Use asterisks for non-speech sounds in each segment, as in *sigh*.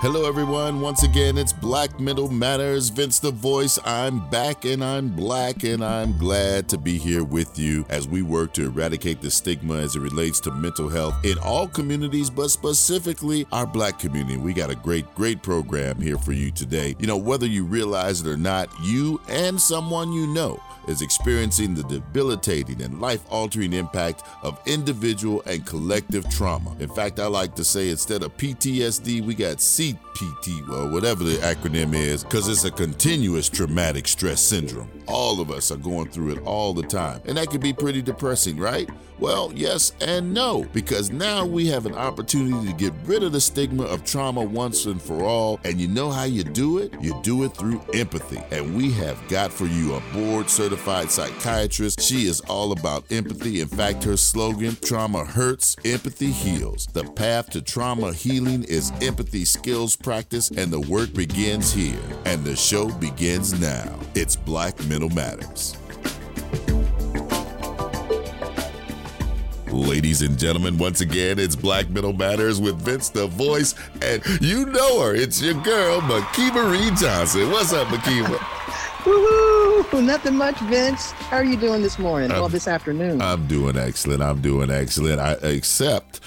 Hello, everyone. Once again, it's Black Mental Matters. Vince the Voice. I'm back and I'm black, and I'm glad to be here with you as we work to eradicate the stigma as it relates to mental health in all communities, but specifically our black community. We got a great, great program here for you today. You know, whether you realize it or not, you and someone you know is experiencing the debilitating and life altering impact of individual and collective trauma. In fact, I like to say instead of PTSD, we got CPT, or whatever the acronym is, because it's a continuous traumatic stress syndrome. All of us are going through it all the time. And that can be pretty depressing, right? Well, yes and no, because now we have an opportunity to get rid of the stigma of trauma once and for all. And you know how you do it? You do it through empathy. And we have got for you a board certified psychiatrist. She is all about empathy. In fact, her slogan, Trauma Hurts, Empathy Heals. The path to trauma healing is empathy skills practice, and the work begins here. And the show begins now. It's Black Mental Matters. Ladies and gentlemen, once again, it's Black Mental Matters with Vince the Voice, and you know her. It's your girl, Makiba Reed Johnson. What's up, Makiba? Woohoo! *laughs* Nothing much, Vince. How are you doing this morning? Uh, well, this afternoon. I'm doing excellent. I'm doing excellent. I except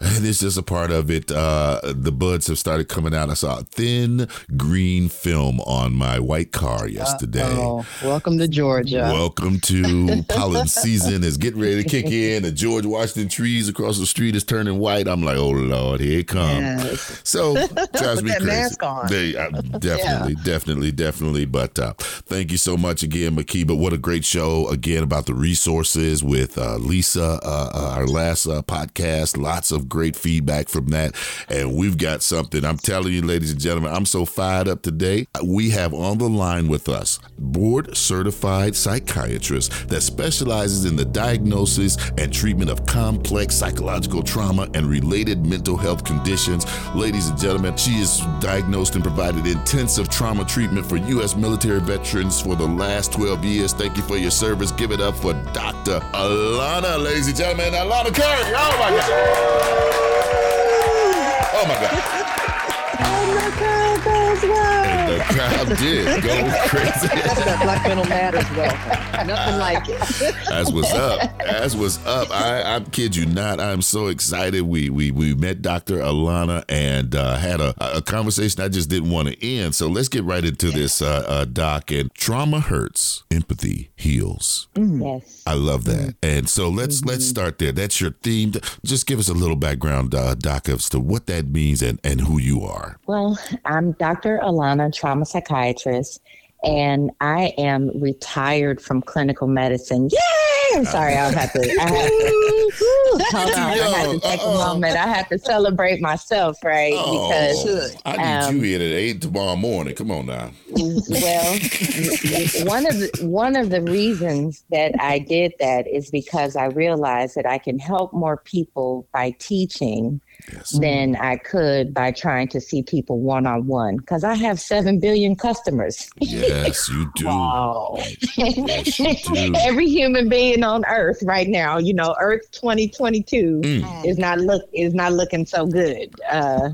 and it's just a part of it. Uh, the buds have started coming out. I saw a thin green film on my white car yesterday. Oh, welcome to Georgia. Welcome to *laughs* pollen season is getting ready to kick in. The George Washington trees across the street is turning white. I'm like, oh Lord, here it comes. Yes. So *laughs* drives me crazy. Mask on. They, uh, *laughs* definitely, yeah. definitely, definitely. But uh, thank you so much again, Makiba. What a great show again about the resources with uh, Lisa, uh, uh, our last uh, podcast. Lots great feedback from that. And we've got something. I'm telling you, ladies and gentlemen, I'm so fired up today. We have on the line with us board certified psychiatrist that specializes in the diagnosis and treatment of complex psychological trauma and related mental health conditions. Ladies and gentlemen, she is diagnosed and provided intensive trauma treatment for U.S. military veterans for the last 12 years. Thank you for your service. Give it up for Dr. Alauna, ladies and gentlemen. Alauna Curry. Oh my God. Oh my God. And the crowd did go *laughs* crazy. That's that Black Mental Matters, though. Nothing like it. As was up. As was up. I, I kid you not. I'm so excited. We we we met Dr. Alauna and uh, had a, a conversation I just didn't want to end. So let's get right into this, uh, uh, Doc. And trauma hurts, empathy heals. Mm. Yes. I love that. Mm. And so let's mm-hmm. let's start there. That's your theme. Just give us a little background, uh, Doc, as to what that means and, and who you are. Well, I'm Dr. Alana, trauma psychiatrist, and I am retired from clinical medicine. Yay! I'm sorry, I'll have to. I have to *laughs* hold on, I have to take uh-uh. a moment. I have to celebrate myself, right? Oh, because I need um, you here at eight tomorrow morning. Come on now. Well, one of the, one of the reasons that I did that is because I realized that I can help more people by teaching yes. than I could by trying to see people one on one because I have 7 billion customers. Yes, you *laughs* do. wow. Yes, you do. *laughs* Every human being on earth right now, you know, Earth 2022 mm. is not look is not looking so good. Uh,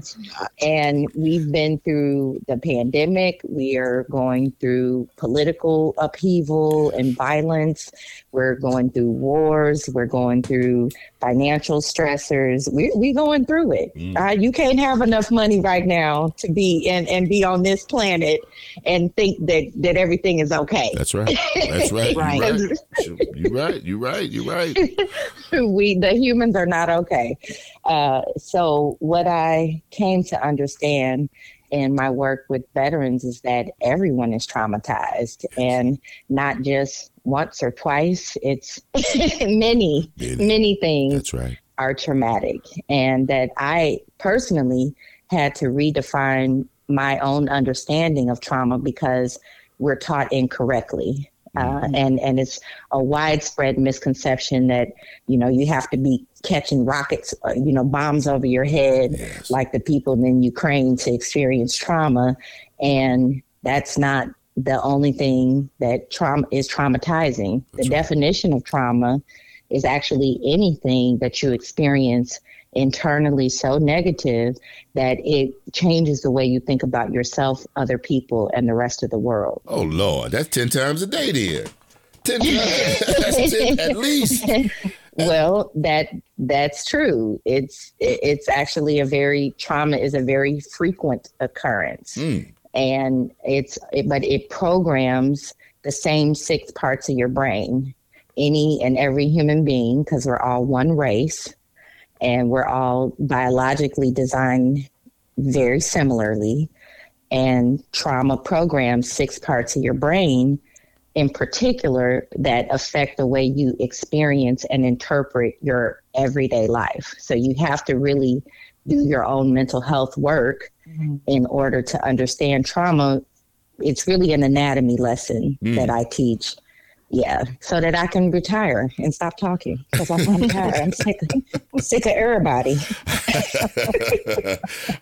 and we've been through the pandemic. We are going through political upheaval and violence. We're going through wars. We're going through financial stressors. We're we going through it. Mm. Uh, you can't have enough money right now to be and, and be on this planet and think that that everything is okay. That's right. That's right. *laughs* right. You're right. You're right. You're right. *laughs* we the humans are not okay. Uh, so what I came to understand in my work with veterans is that everyone is traumatized and not just once or twice. It's *laughs* many, many, many things That's right. are traumatic. And that I personally had to redefine my own understanding of trauma because we're taught incorrectly. Uh, mm-hmm. and and it's a widespread misconception that you know you have to be catching rockets, uh, you know, bombs over your head yes. like the people in Ukraine to experience trauma, and that's not the only thing that trauma is traumatizing. That's the right. definition of trauma is actually anything that you experience internally so negative that it changes the way you think about yourself, other people, and the rest of the world. Oh Lord, that's ten times a day, dear. Ten *laughs* times, 10, at least. *laughs* well, that that's true. It's it's actually a very trauma is a very frequent occurrence, mm. and it's it, but it programs the same six parts of your brain. Any and every human being, because we're all one race and we're all biologically designed very similarly. And trauma programs six parts of your brain in particular that affect the way you experience and interpret your everyday life. So you have to really do your own mental health work mm-hmm. in order to understand trauma. It's really an anatomy lesson mm. that I teach yeah, so that I can retire and stop talking because I'm, tired. I'm sick. Of, I'm sick of everybody. *laughs*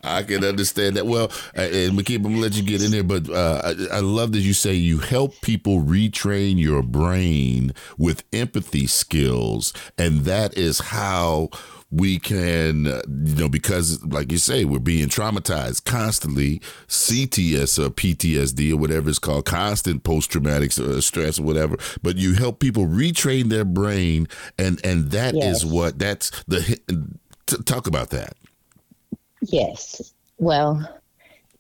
I can understand that. Well, and keep I'm gonna let you get in there, but uh, I, I love that you say you help people retrain your brain with empathy skills, and that is how we can, uh, you know, because like you say, we're being traumatized constantly, CTS or PTSD or whatever it's called, constant post traumatic uh, stress or whatever. But you help people retrain their brain, and and that yes. is what that's the talk about that. Yes. Well,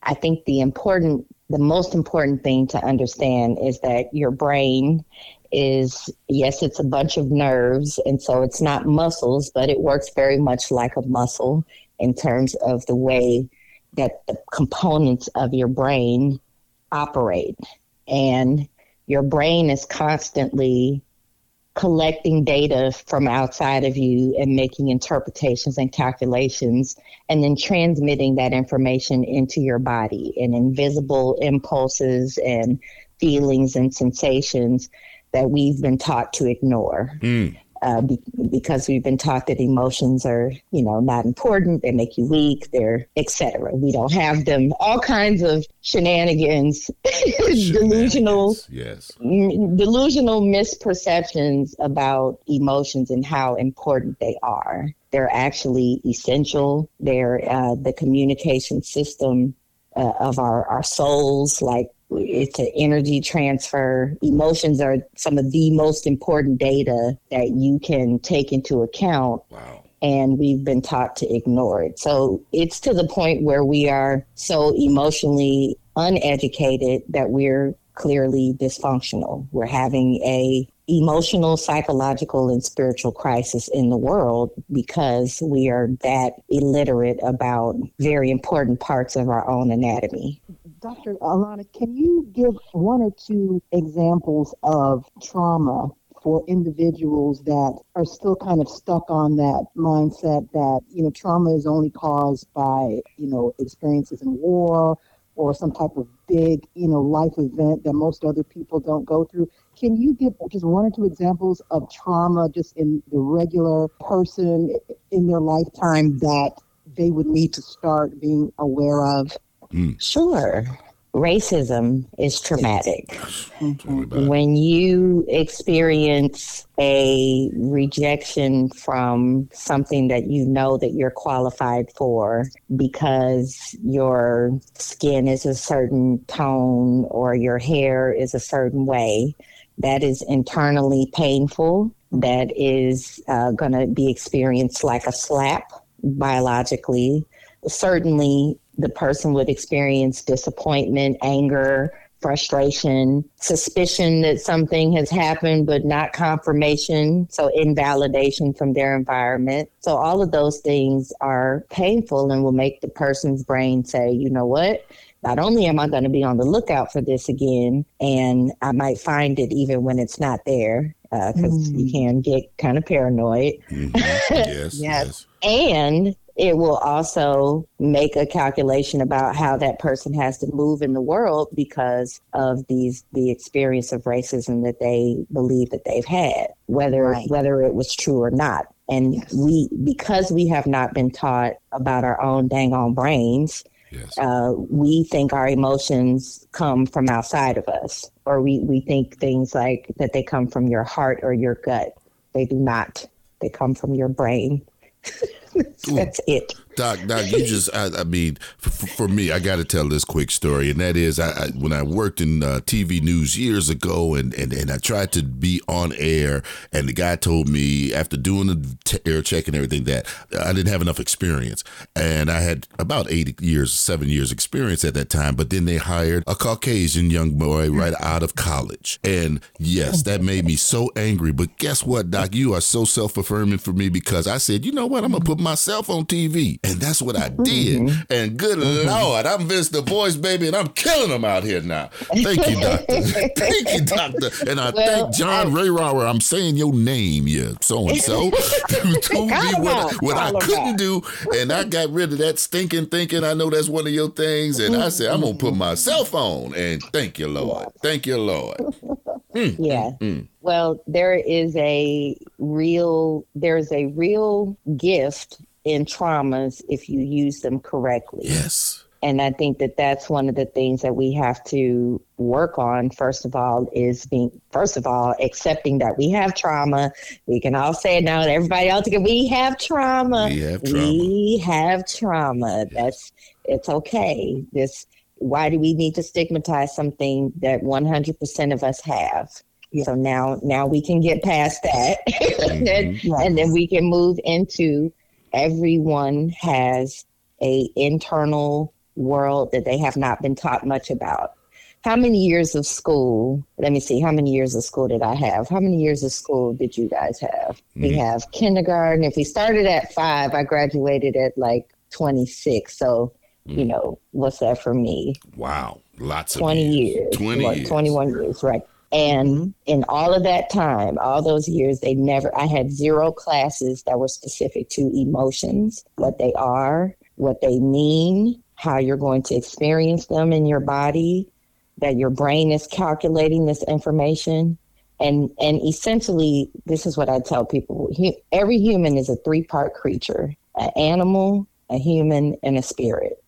I think the important, the most important thing to understand is that your brain is yes, it's a bunch of nerves, and so it's not muscles, but it works very much like a muscle in terms of the way that the components of your brain operate. And your brain is constantly collecting data from outside of you and making interpretations and calculations, and then transmitting that information into your body in invisible impulses and feelings and sensations that we've been taught to ignore. Mm. Uh, be- because we've been taught that emotions are, you know, not important. They make you weak. They're etc. We don't have them. All kinds of *laughs* shenanigans, delusional, yes, m- delusional misperceptions about emotions and how important they are. They're actually essential. They're uh, the communication system uh, of our our souls, like it's an energy transfer. Emotions are some of the most important data that you can take into account. Wow. And we've been taught to ignore it. So it's to the point where we are so emotionally uneducated that we're clearly dysfunctional. We're having a emotional, psychological, and spiritual crisis in the world because we are that illiterate about very important parts of our own anatomy. Dr. Alauna, can you give one or two examples of trauma for individuals that are still kind of stuck on that mindset that, you know, trauma is only caused by, you know, experiences in war or some type of big, you know, life event that most other people don't go through. Can you give just one or two examples of trauma just in the regular person in their lifetime that they would need to start being aware of? Mm. Sure. Racism is traumatic. Mm-hmm. When you experience a rejection from something that you know that you're qualified for because your skin is a certain tone or your hair is a certain way, that is internally painful. That is uh, going to be experienced like a slap biologically. Certainly, the person would experience disappointment, anger, frustration, suspicion that something has happened, but not confirmation. So, invalidation from their environment. So, all of those things are painful and will make the person's brain say, you know what? Not only am I going to be on the lookout for this again, and I might find it even when it's not there, because uh, mm. you can get kind of paranoid. Mm-hmm. Yes, *laughs* yes. And it will also make a calculation about how that person has to move in the world because of these the experience of racism that they believe that they've had, whether right. whether it was true or not. And yes. we because we have not been taught about our own dang on brains, yes. uh, we think our emotions come from outside of us, or we, we think things like that they come from your heart or your gut. They do not. They come from your brain. *laughs* That's it. Doc, Doc, you just, I, I mean, for, for, me, I got to tell this quick story. And that is, I, I when I worked in uh, TV news years ago and, and, and I tried to be on air, and the guy told me after doing the t- air check and everything that I didn't have enough experience. And I had about eight years, seven years experience at that time. But then they hired a Caucasian young boy right out of college. And yes, that made me so angry. But guess what, Doc? You are so self affirming for me because I said, you know what? I'm going to put myself on TV. And that's what I did. Mm-hmm. And good mm-hmm. Lord, I'm Vince the Voice, baby, and I'm killing them out here now. Thank you, Doctor. *laughs* thank you, Doctor. And I well, thank John I, Ray Rower. I'm saying your name, yeah, so and so. *laughs* To me what, what I couldn't do. And I got rid of that stinking thinking. I know that's one of your things. And I said, I'm going to put my cell phone. And thank you, Lord. Thank you, Lord. *laughs* Mm, yeah. Mm, mm. Well, there is a real there's a real gift in traumas if you use them correctly. Yes. And I think that that's one of the things that we have to work on. First of all, is being, first of all, accepting that we have trauma. We can all say it now, everybody else can, we have trauma. We have trauma. We have trauma. That's, it's okay. This, why do we need to stigmatize something that 100% of us have? Yeah. So now, now we can get past that, *laughs* mm-hmm. and, yes. and then we can move into everyone has a internal world that they have not been taught much about. How many years of school? Let me see. How many years of school did I have? How many years of school did you guys have? Mm-hmm. We have kindergarten. If we started at five, I graduated at like 26. So, mm-hmm. You mm. know, what's that for me? Wow. Lots of 20 years. years 20 years. 21 years, right. And in all of that time, all those years, they never, I had zero classes that were specific to emotions, what they are, what they mean, how you're going to experience them in your body, that your brain is calculating this information. And, and essentially, this is what I tell people every human is a three part creature an animal, a human, and a spirit.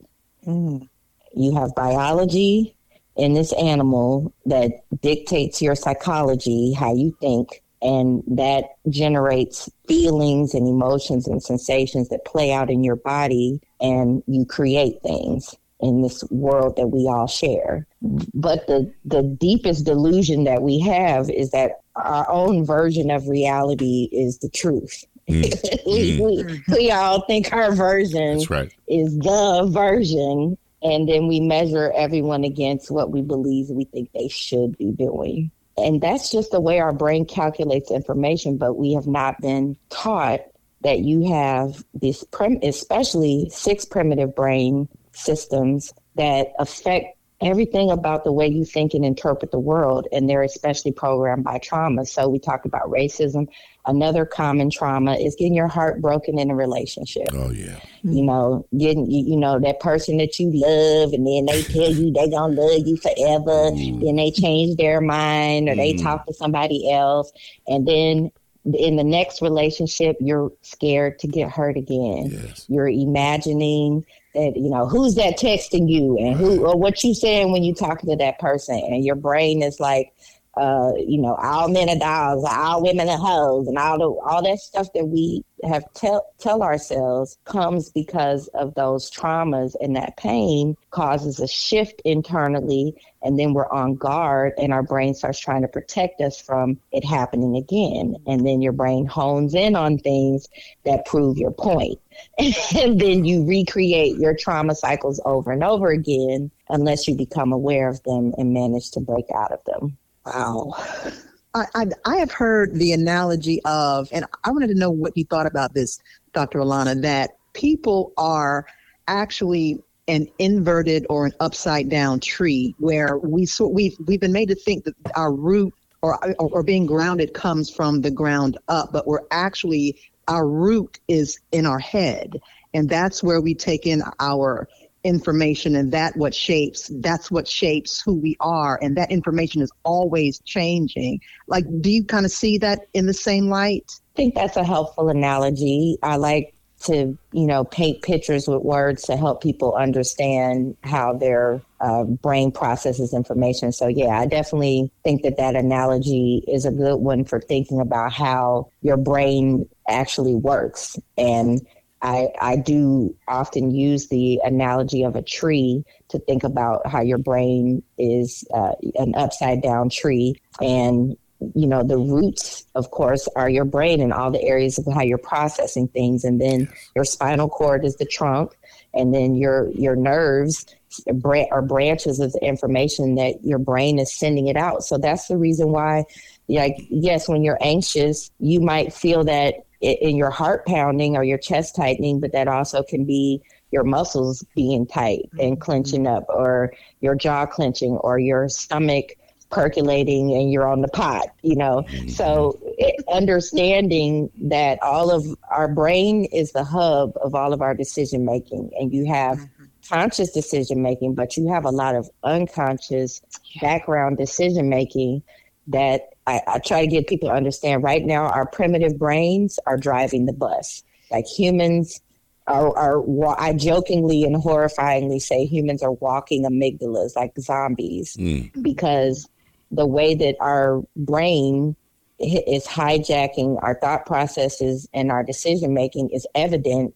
Mm. You have biology, in this animal that dictates your psychology, how you think, and that generates feelings and emotions and sensations that play out in your body, and you create things in this world that we all share. But the, the deepest delusion that we have is that our own version of reality is the truth. Mm. *laughs* we, mm. we, we, all think our version right. is the version and then we measure everyone against what we believe we think they should be doing. And that's just the way our brain calculates information, but we have not been taught that you have this, prim- especially six primitive brain systems that affect everything about the way you think and interpret the world, and they're especially programmed by trauma. So we talk about racism. Another common trauma is getting your heart broken in a relationship. Oh yeah. You know, getting you, you know that person that you love, and then they tell you they gonna love you forever. Mm. Then they change their mind, or mm. they talk to somebody else, and then in the next relationship, you're scared to get hurt again. Yes. You're imagining that you know who's that texting you and who or what you saying when you talking to that person and your brain is like uh, you know, all men are dogs, all women are hoes, and all the all that stuff that we have tell tell ourselves comes because of those traumas and that pain causes a shift internally, and then we're on guard, and our brain starts trying to protect us from it happening again, and then your brain hones in on things that prove your point, *laughs* and then you recreate your trauma cycles over and over again unless you become aware of them and manage to break out of them. Wow. I, I, I, have heard the analogy of, and I wanted to know what you thought about this, Dr. Alauna, that people are actually an inverted or an upside down tree where we so we've we've been made to think that our root or or being grounded comes from the ground up, but we're actually our root is in our head. And that's where we take in our information and that what shapes that's what shapes who we are. And that information is always changing. Like do you kind of see that in the same light? I think that's a helpful analogy. I like to you know paint pictures with words to help people understand how their uh, brain processes information. So yeah i definitely think that that analogy is a good one for thinking about how your brain actually works. And I, I do often use the analogy of a tree to think about how your brain is uh, an upside down tree. And you know the roots of course are your brain and all the areas of how you're processing things. And then your spinal cord is the trunk. And then your your nerves are branches of the information that your brain is sending it out. So that's the reason why like yes when you're anxious you might feel that in your heart pounding or your chest tightening but that also can be your muscles being tight and mm-hmm. clenching up or your jaw clenching or your stomach percolating and you're on the pot, you know. Mm-hmm. So it, understanding that all of our brain is the hub of all of our decision making, and you have mm-hmm. conscious decision making, but you have a lot of unconscious background decision making that I, I try to get people to understand. Right now, our primitive brains are driving the bus. Like humans are, are I jokingly and horrifyingly say humans are walking amygdalas like zombies mm. because the way that our brain is hijacking our thought processes and our decision making is evident.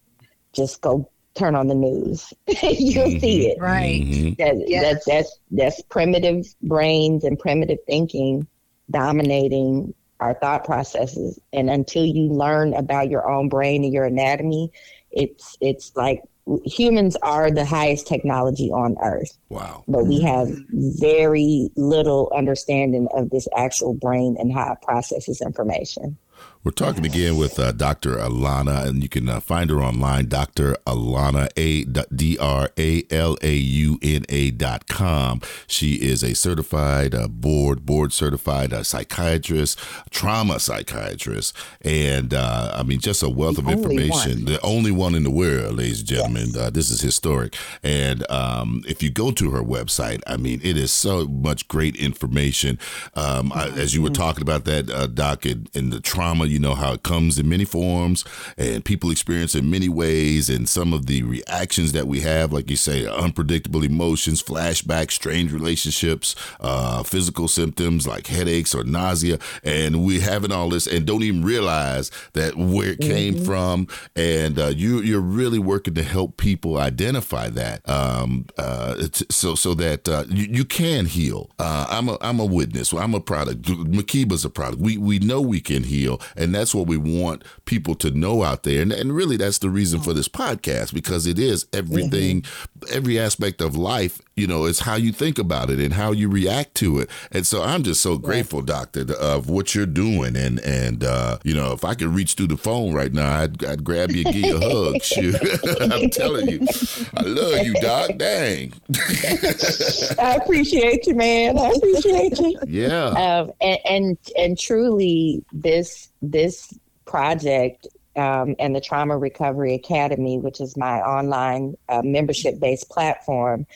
Just go turn on the news. *laughs* You'll mm-hmm. see it. Right. Mm-hmm. That, yes. that, that's, that's primitive brains and primitive thinking dominating our thought processes. And until you learn about your own brain and your anatomy, it's it's like humans are the highest technology on earth. Wow. But we have very little understanding of this actual brain and how it processes information. We're talking again with uh, Dr. Alauna, and you can uh, find her online, Dr. Alauna, A D R A L A U N A dot com. She is a certified uh, board, board certified uh, psychiatrist, trauma psychiatrist, and uh, I mean, just a wealth the of information. One. The only one in the world, ladies and gentlemen. Yes. Uh, this is historic. And um, if you go to her website, I mean, it is so much great information. Um, I, as you were mm-hmm. talking about that, Doc, in, in the trauma you know how it comes in many forms and people experience it in many ways. And some of the reactions that we have, like you say, unpredictable emotions, flashbacks, strange relationships, uh, physical symptoms like headaches or nausea. And we're having all this and don't even realize that where it came mm-hmm. from. And uh, you, you're really working to help people identify that um, uh, so, so that uh, you, you, can heal. Uh, I'm, a, I'm a witness. I'm a product. Makiba's a product. We, we know we can heal. And that's what we want people to know out there. And, and really, that's the reason for this podcast because it is everything, mm-hmm. every aspect of life you know, it's how you think about it and how you react to it. And so I'm just so grateful, doctor, of what you're doing. And, and, uh, you know, if I could reach through the phone right now, I'd, I'd grab you and give you a hug. Shoot. I'm telling you, I love you, doc. Dang. I appreciate you, man. I appreciate you. Yeah. Um, and, and, and truly this, this project um, and the Trauma Recovery Academy, which is my online uh, membership based platform,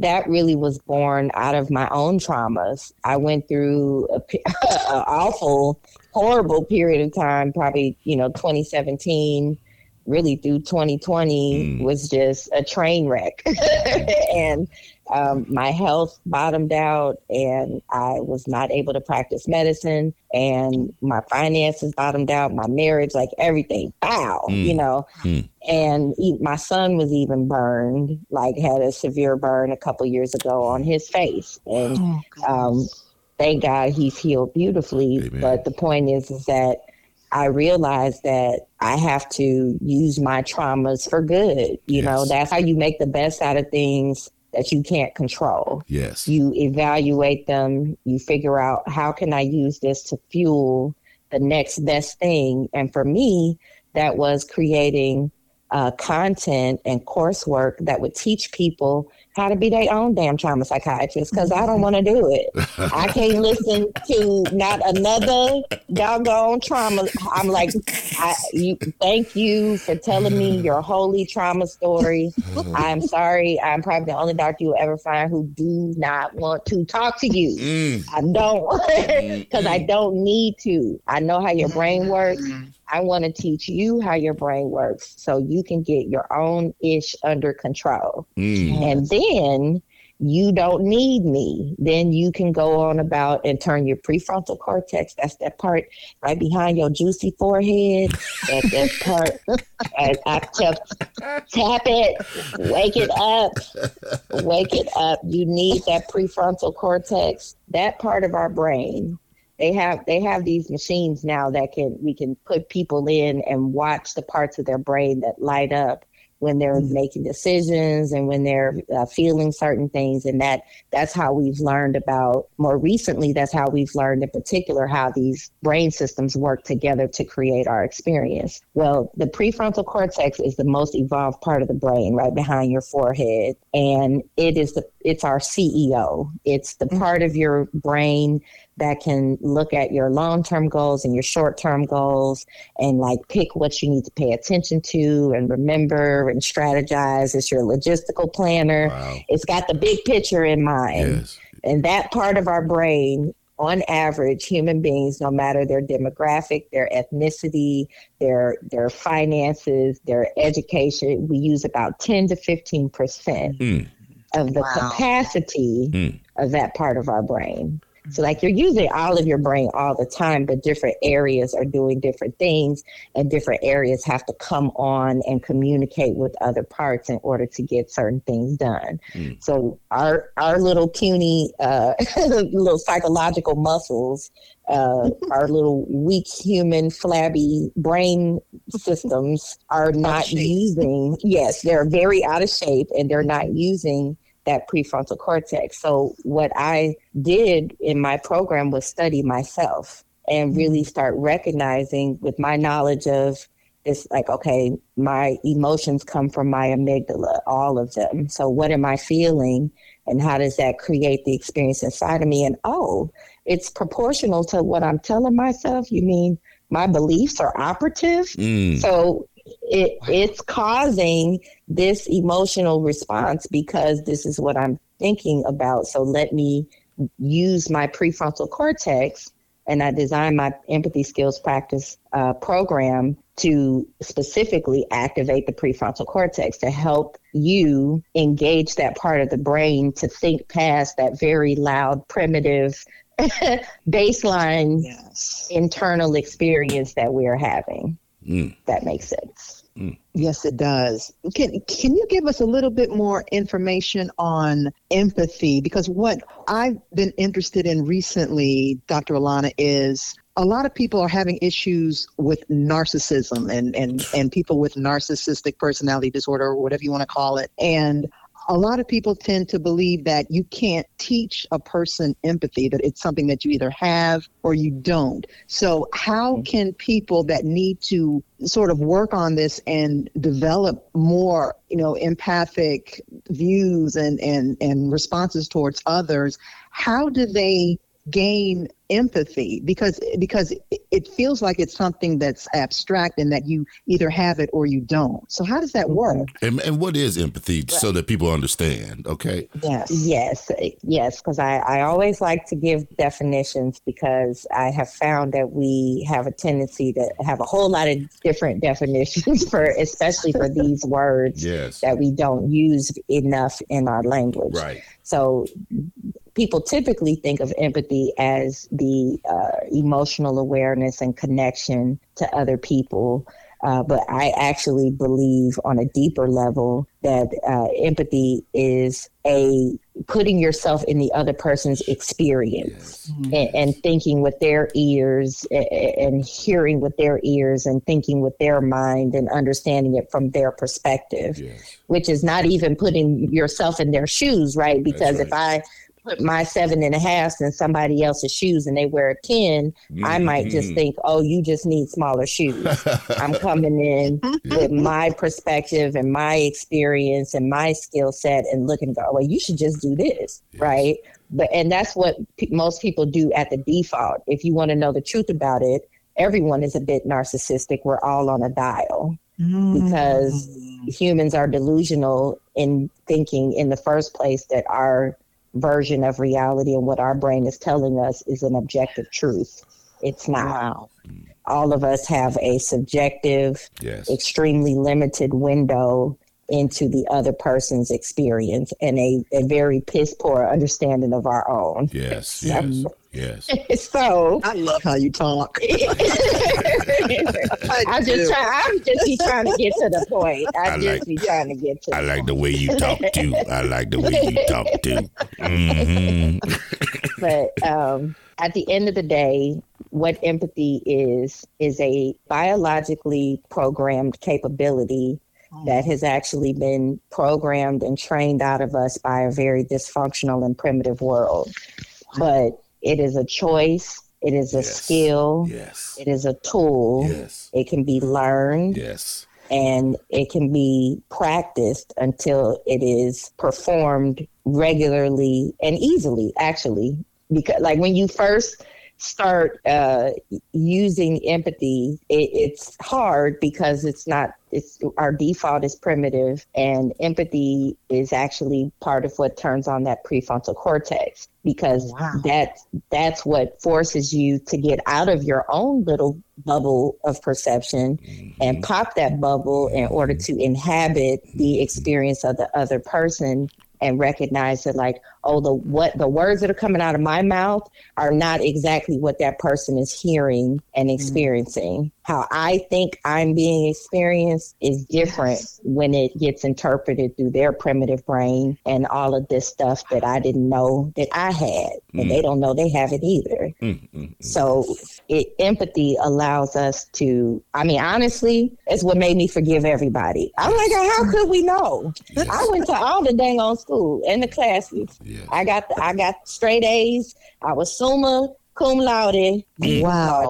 that really was born out of my own traumas. I went through an *laughs* awful, horrible period of time, probably, you know, 2017, really through 2020 mm. was just a train wreck. *laughs* and um, my health bottomed out and I was not able to practice medicine and my finances bottomed out, my marriage, like everything, bow, mm. you know. Mm. And he, my son was even burned, like had a severe burn a couple years ago on his face. And oh, um, thank God he's healed beautifully. Amen. But the point is, is that I realized that I have to use my traumas for good. You yes. know, that's how you make the best out of things that you can't control. Yes. You evaluate them, you figure out how can I use this to fuel the next best thing. And for me, that was creating uh, content and coursework that would teach people how to be their own damn trauma psychiatrist because I don't want to do it. I can't listen to not another doggone trauma. I'm like, I, you, thank you for telling me your holy trauma story. I'm sorry. I'm probably the only doctor you'll ever find who do not want to talk to you. Mm. I don't because I don't need to. I know how your brain works. I want to teach you how your brain works so you can get your own ish under control. Mm. And then you don't need me. Then you can go on about and turn your prefrontal cortex, that's that part right behind your juicy forehead, that, that part, *laughs* I, I tap, tap it, wake it up, wake it up. You need that prefrontal cortex, that part of our brain they have they have these machines now that can we can put people in and watch the parts of their brain that light up when they're mm-hmm. making decisions and when they're uh, feeling certain things and that that's how we've learned about more recently that's how we've learned in particular how these brain systems work together to create our experience well the prefrontal cortex is the most evolved part of the brain right behind your forehead and it is the it's our ceo it's the mm-hmm. part of your brain that can look at your long term goals and your short term goals and like pick what you need to pay attention to and remember and strategize. It's your logistical planner. Wow. It's got the big picture in mind. Yes. And that part of our brain, on average, human beings, no matter their demographic, their ethnicity, their their finances, their education, we use about 10 to 15 percent mm. of the wow. capacity mm. of that part of our brain. So, like, you're using all of your brain all the time, but different areas are doing different things, and different areas have to come on and communicate with other parts in order to get certain things done. Mm. So, our our little puny, uh, *laughs* little psychological muscles, uh, *laughs* our little weak human, flabby brain systems are not using. Yes, they're very out of shape, and they're not using that prefrontal cortex. So, what I did in my program was study myself and really mm-hmm. start recognizing with my knowledge of it's like, okay, my emotions come from my amygdala, all of them. So, what am I feeling? And how does that create the experience inside of me? And oh, it's proportional to what I'm telling myself. You mean my beliefs are operative? Mm. So, it it's causing this emotional response because this is what I'm thinking about. So let me use my prefrontal cortex and I designed my empathy skills practice uh, program to specifically activate the prefrontal cortex to help you engage that part of the brain to think past that very loud, primitive *laughs* baseline yes. internal experience that we're having. Mm. That makes sense. Mm. Yes, it does. Can Can you give us a little bit more information on empathy? Because what I've been interested in recently, Dr. Alauna, is a lot of people are having issues with narcissism and, and, and people with narcissistic personality disorder or whatever you want to call it. And a lot of people tend to believe that you can't teach a person empathy, that it's something that you either have or you don't. So, how mm-hmm. can people that need to sort of work on this and develop more, you know, empathic views and, and, and responses towards others, how do they gain empathy because because it feels like it's something that's abstract and that you either have it or you don't. So how does that mm-hmm. work? And, and what is empathy right. so that people understand? Okay. Yes. Yes. Yes. Because I, I always like to give definitions because I have found that we have a tendency to have a whole lot of different *laughs* definitions for especially for these *laughs* words yes. that we don't use enough in our language. Right. So people typically think of empathy as the uh, emotional awareness and connection to other people. Uh, but I actually believe on a deeper level that uh, empathy is a putting yourself in the other person's experience yes. Mm-hmm. and, and, thinking with their ears and, and hearing with their ears and thinking with their mind and understanding it from their perspective, yes. which is not even putting yourself in their shoes, right? Because right. if I put my seven and a half in somebody else's shoes and they wear a 10, mm-hmm. I might just mm-hmm. think, oh, you just need smaller shoes. I'm *laughs* coming in with my perspective and my experience and my skill set and looking, go, well, you should just do this, yes. right? But and that's what p- most people do at the default. If you want to know the truth about it, everyone is a bit narcissistic. We're all on a dial mm-hmm. because humans are delusional in thinking in the first place that our version of reality and what our brain is telling us is an objective truth. It's not. Wow. All of us have a subjective, yes. extremely limited window into the other person's experience and a, a very piss poor understanding of our own. Yes, *laughs* yes, yes. *laughs* so I love how you talk. *laughs* I, just try, I'm just be trying to get to the point. I, I just like, be trying to get to. I like point. the way you talk too. I like the way you talk too. Mm-hmm. but um, at the end of the day, what empathy is is a biologically programmed capability that has actually been programmed and trained out of us by a very dysfunctional and primitive world. But it is a choice. It is a yes. skill. Yes. It is a tool. Yes. It can be learned. Yes. And it can be practiced until it is performed regularly and easily, actually. Because, like, when you first start uh, using empathy, it, it's hard because it's not it's our default is primitive and empathy is actually part of what turns on that prefrontal cortex because wow. that that's what forces you to get out of your own little bubble of perception mm-hmm. and pop that bubble in order to inhabit the experience of the other person and recognize that like oh the what the words that are coming out of my mouth are not exactly what that person is hearing and mm-hmm. experiencing mm. how i think i'm being experienced is different yes. when it gets interpreted through their primitive brain and all of this stuff that i didn't know that i had and mm. they don't know they have it either mm, so it, empathy allows us to i mean honestly it's what made me forgive everybody i'm like how could we know yes. i went to all the dang on school and the classes Yes. I got I got straight A's. I was summa cum laude. Wow.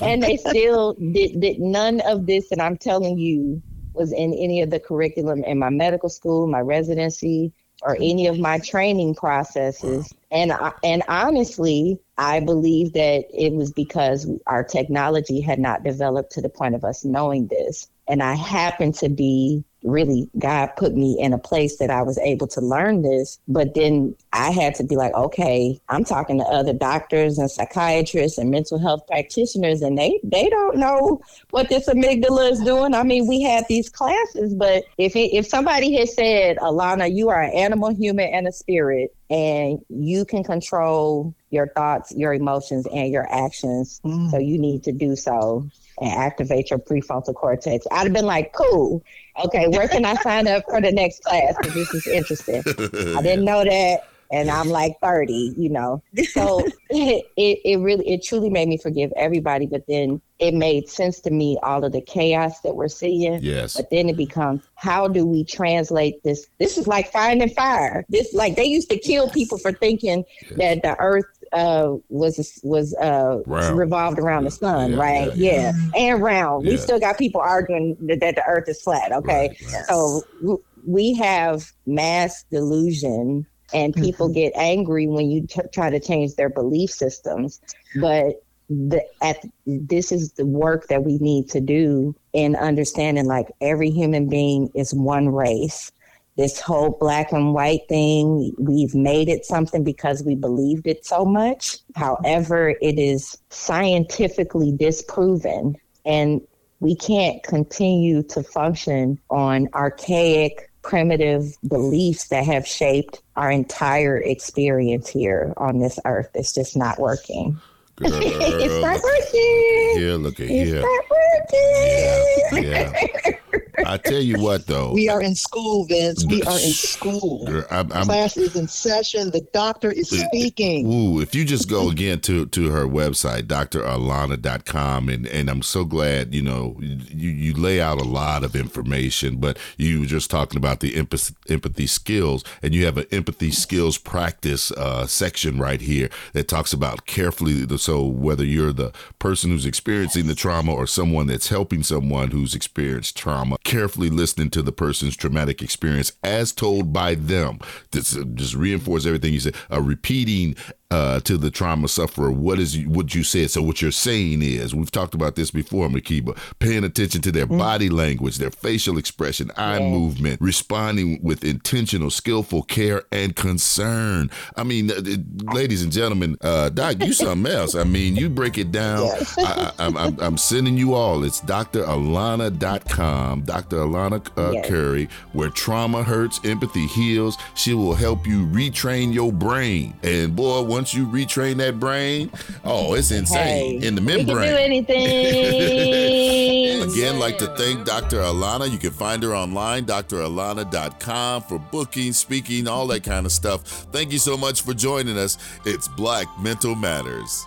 and they still did, did none of this and I'm telling you was in any of the curriculum in my medical school, my residency, or any of my training processes. And and honestly, I believe that it was because our technology had not developed to the point of us knowing this. And I happened to be really God put me in a place that I was able to learn this. But then I had to be like, okay, I'm talking to other doctors and psychiatrists and mental health practitioners, and they they don't know what this amygdala is doing. I mean, we had these classes, but if it, if somebody had said, Alauna, you are an animal, human, and a spirit, and you can control your thoughts, your emotions, and your actions. Mm. So you need to do so and activate your prefrontal cortex. I'd have been like, cool. Okay, where can I *laughs* sign up for the next class? Because this is interesting. I didn't know that. And I'm like 30, you know. So *laughs* it, it really, it truly made me forgive everybody. But then it made sense to me, all of the chaos that we're seeing. Yes. But then it becomes, how do we translate this? This is like finding fire. This, like, they used to kill people for thinking yes. that the earth uh, was was uh, revolved around the sun, yeah, right? Yeah, yeah. yeah, and round. We still got people arguing that, that the Earth is flat. Okay, right, right. so we have mass delusion, and people mm-hmm. get angry when you t- try to change their belief systems. But the at this is the work that we need to do in understanding like every human being is one race this whole black and white thing, we've made it something because we believed it so much. However, it is scientifically disproven, and we can't continue to function on archaic, primitive beliefs that have shaped our entire experience here on this earth. It's just not working. Girl, *laughs* it's not working. Yeah, look at here. It's not working. Yeah, yeah. *laughs* I tell you what, though, we are in school, Vince. We are in school. I'm, I'm, Class is in session. The doctor is speaking. Ooh, if you just go again to to her website, dralauna.com, and and I'm so glad you know you you lay out a lot of information, but you were just talking about the empathy, empathy skills, and you have an empathy skills practice uh, section right here that talks about carefully. So whether you're the person who's experiencing the trauma or someone that's helping someone who's experienced trauma, carefully listening to the person's traumatic experience as told by them. This just reinforce everything you said. Uh, repeating uh, to the trauma sufferer what is what you said. So what you're saying is, we've talked about this before, Makiba, paying attention to their mm. body language, their facial expression, eye yeah. movement, responding with intentional, skillful care and concern. I mean, uh, ladies and gentlemen, uh, Doc, you *laughs* something else. I mean, you break it down. Yes. I, am I'm, I'm sending you all. It's dralauna.com, Dr. Alauna uh, yes. Curry, where trauma hurts, empathy heals. She will help you retrain your brain. And boy, once you retrain that brain, oh, it's insane hey, in the membrane. We can do anything. *laughs* Again, like to thank Dr. Alauna. You can find her online, dralauna.com for booking, speaking, all that kind of stuff. Thank you so much for joining us. It's Black Mental Matters.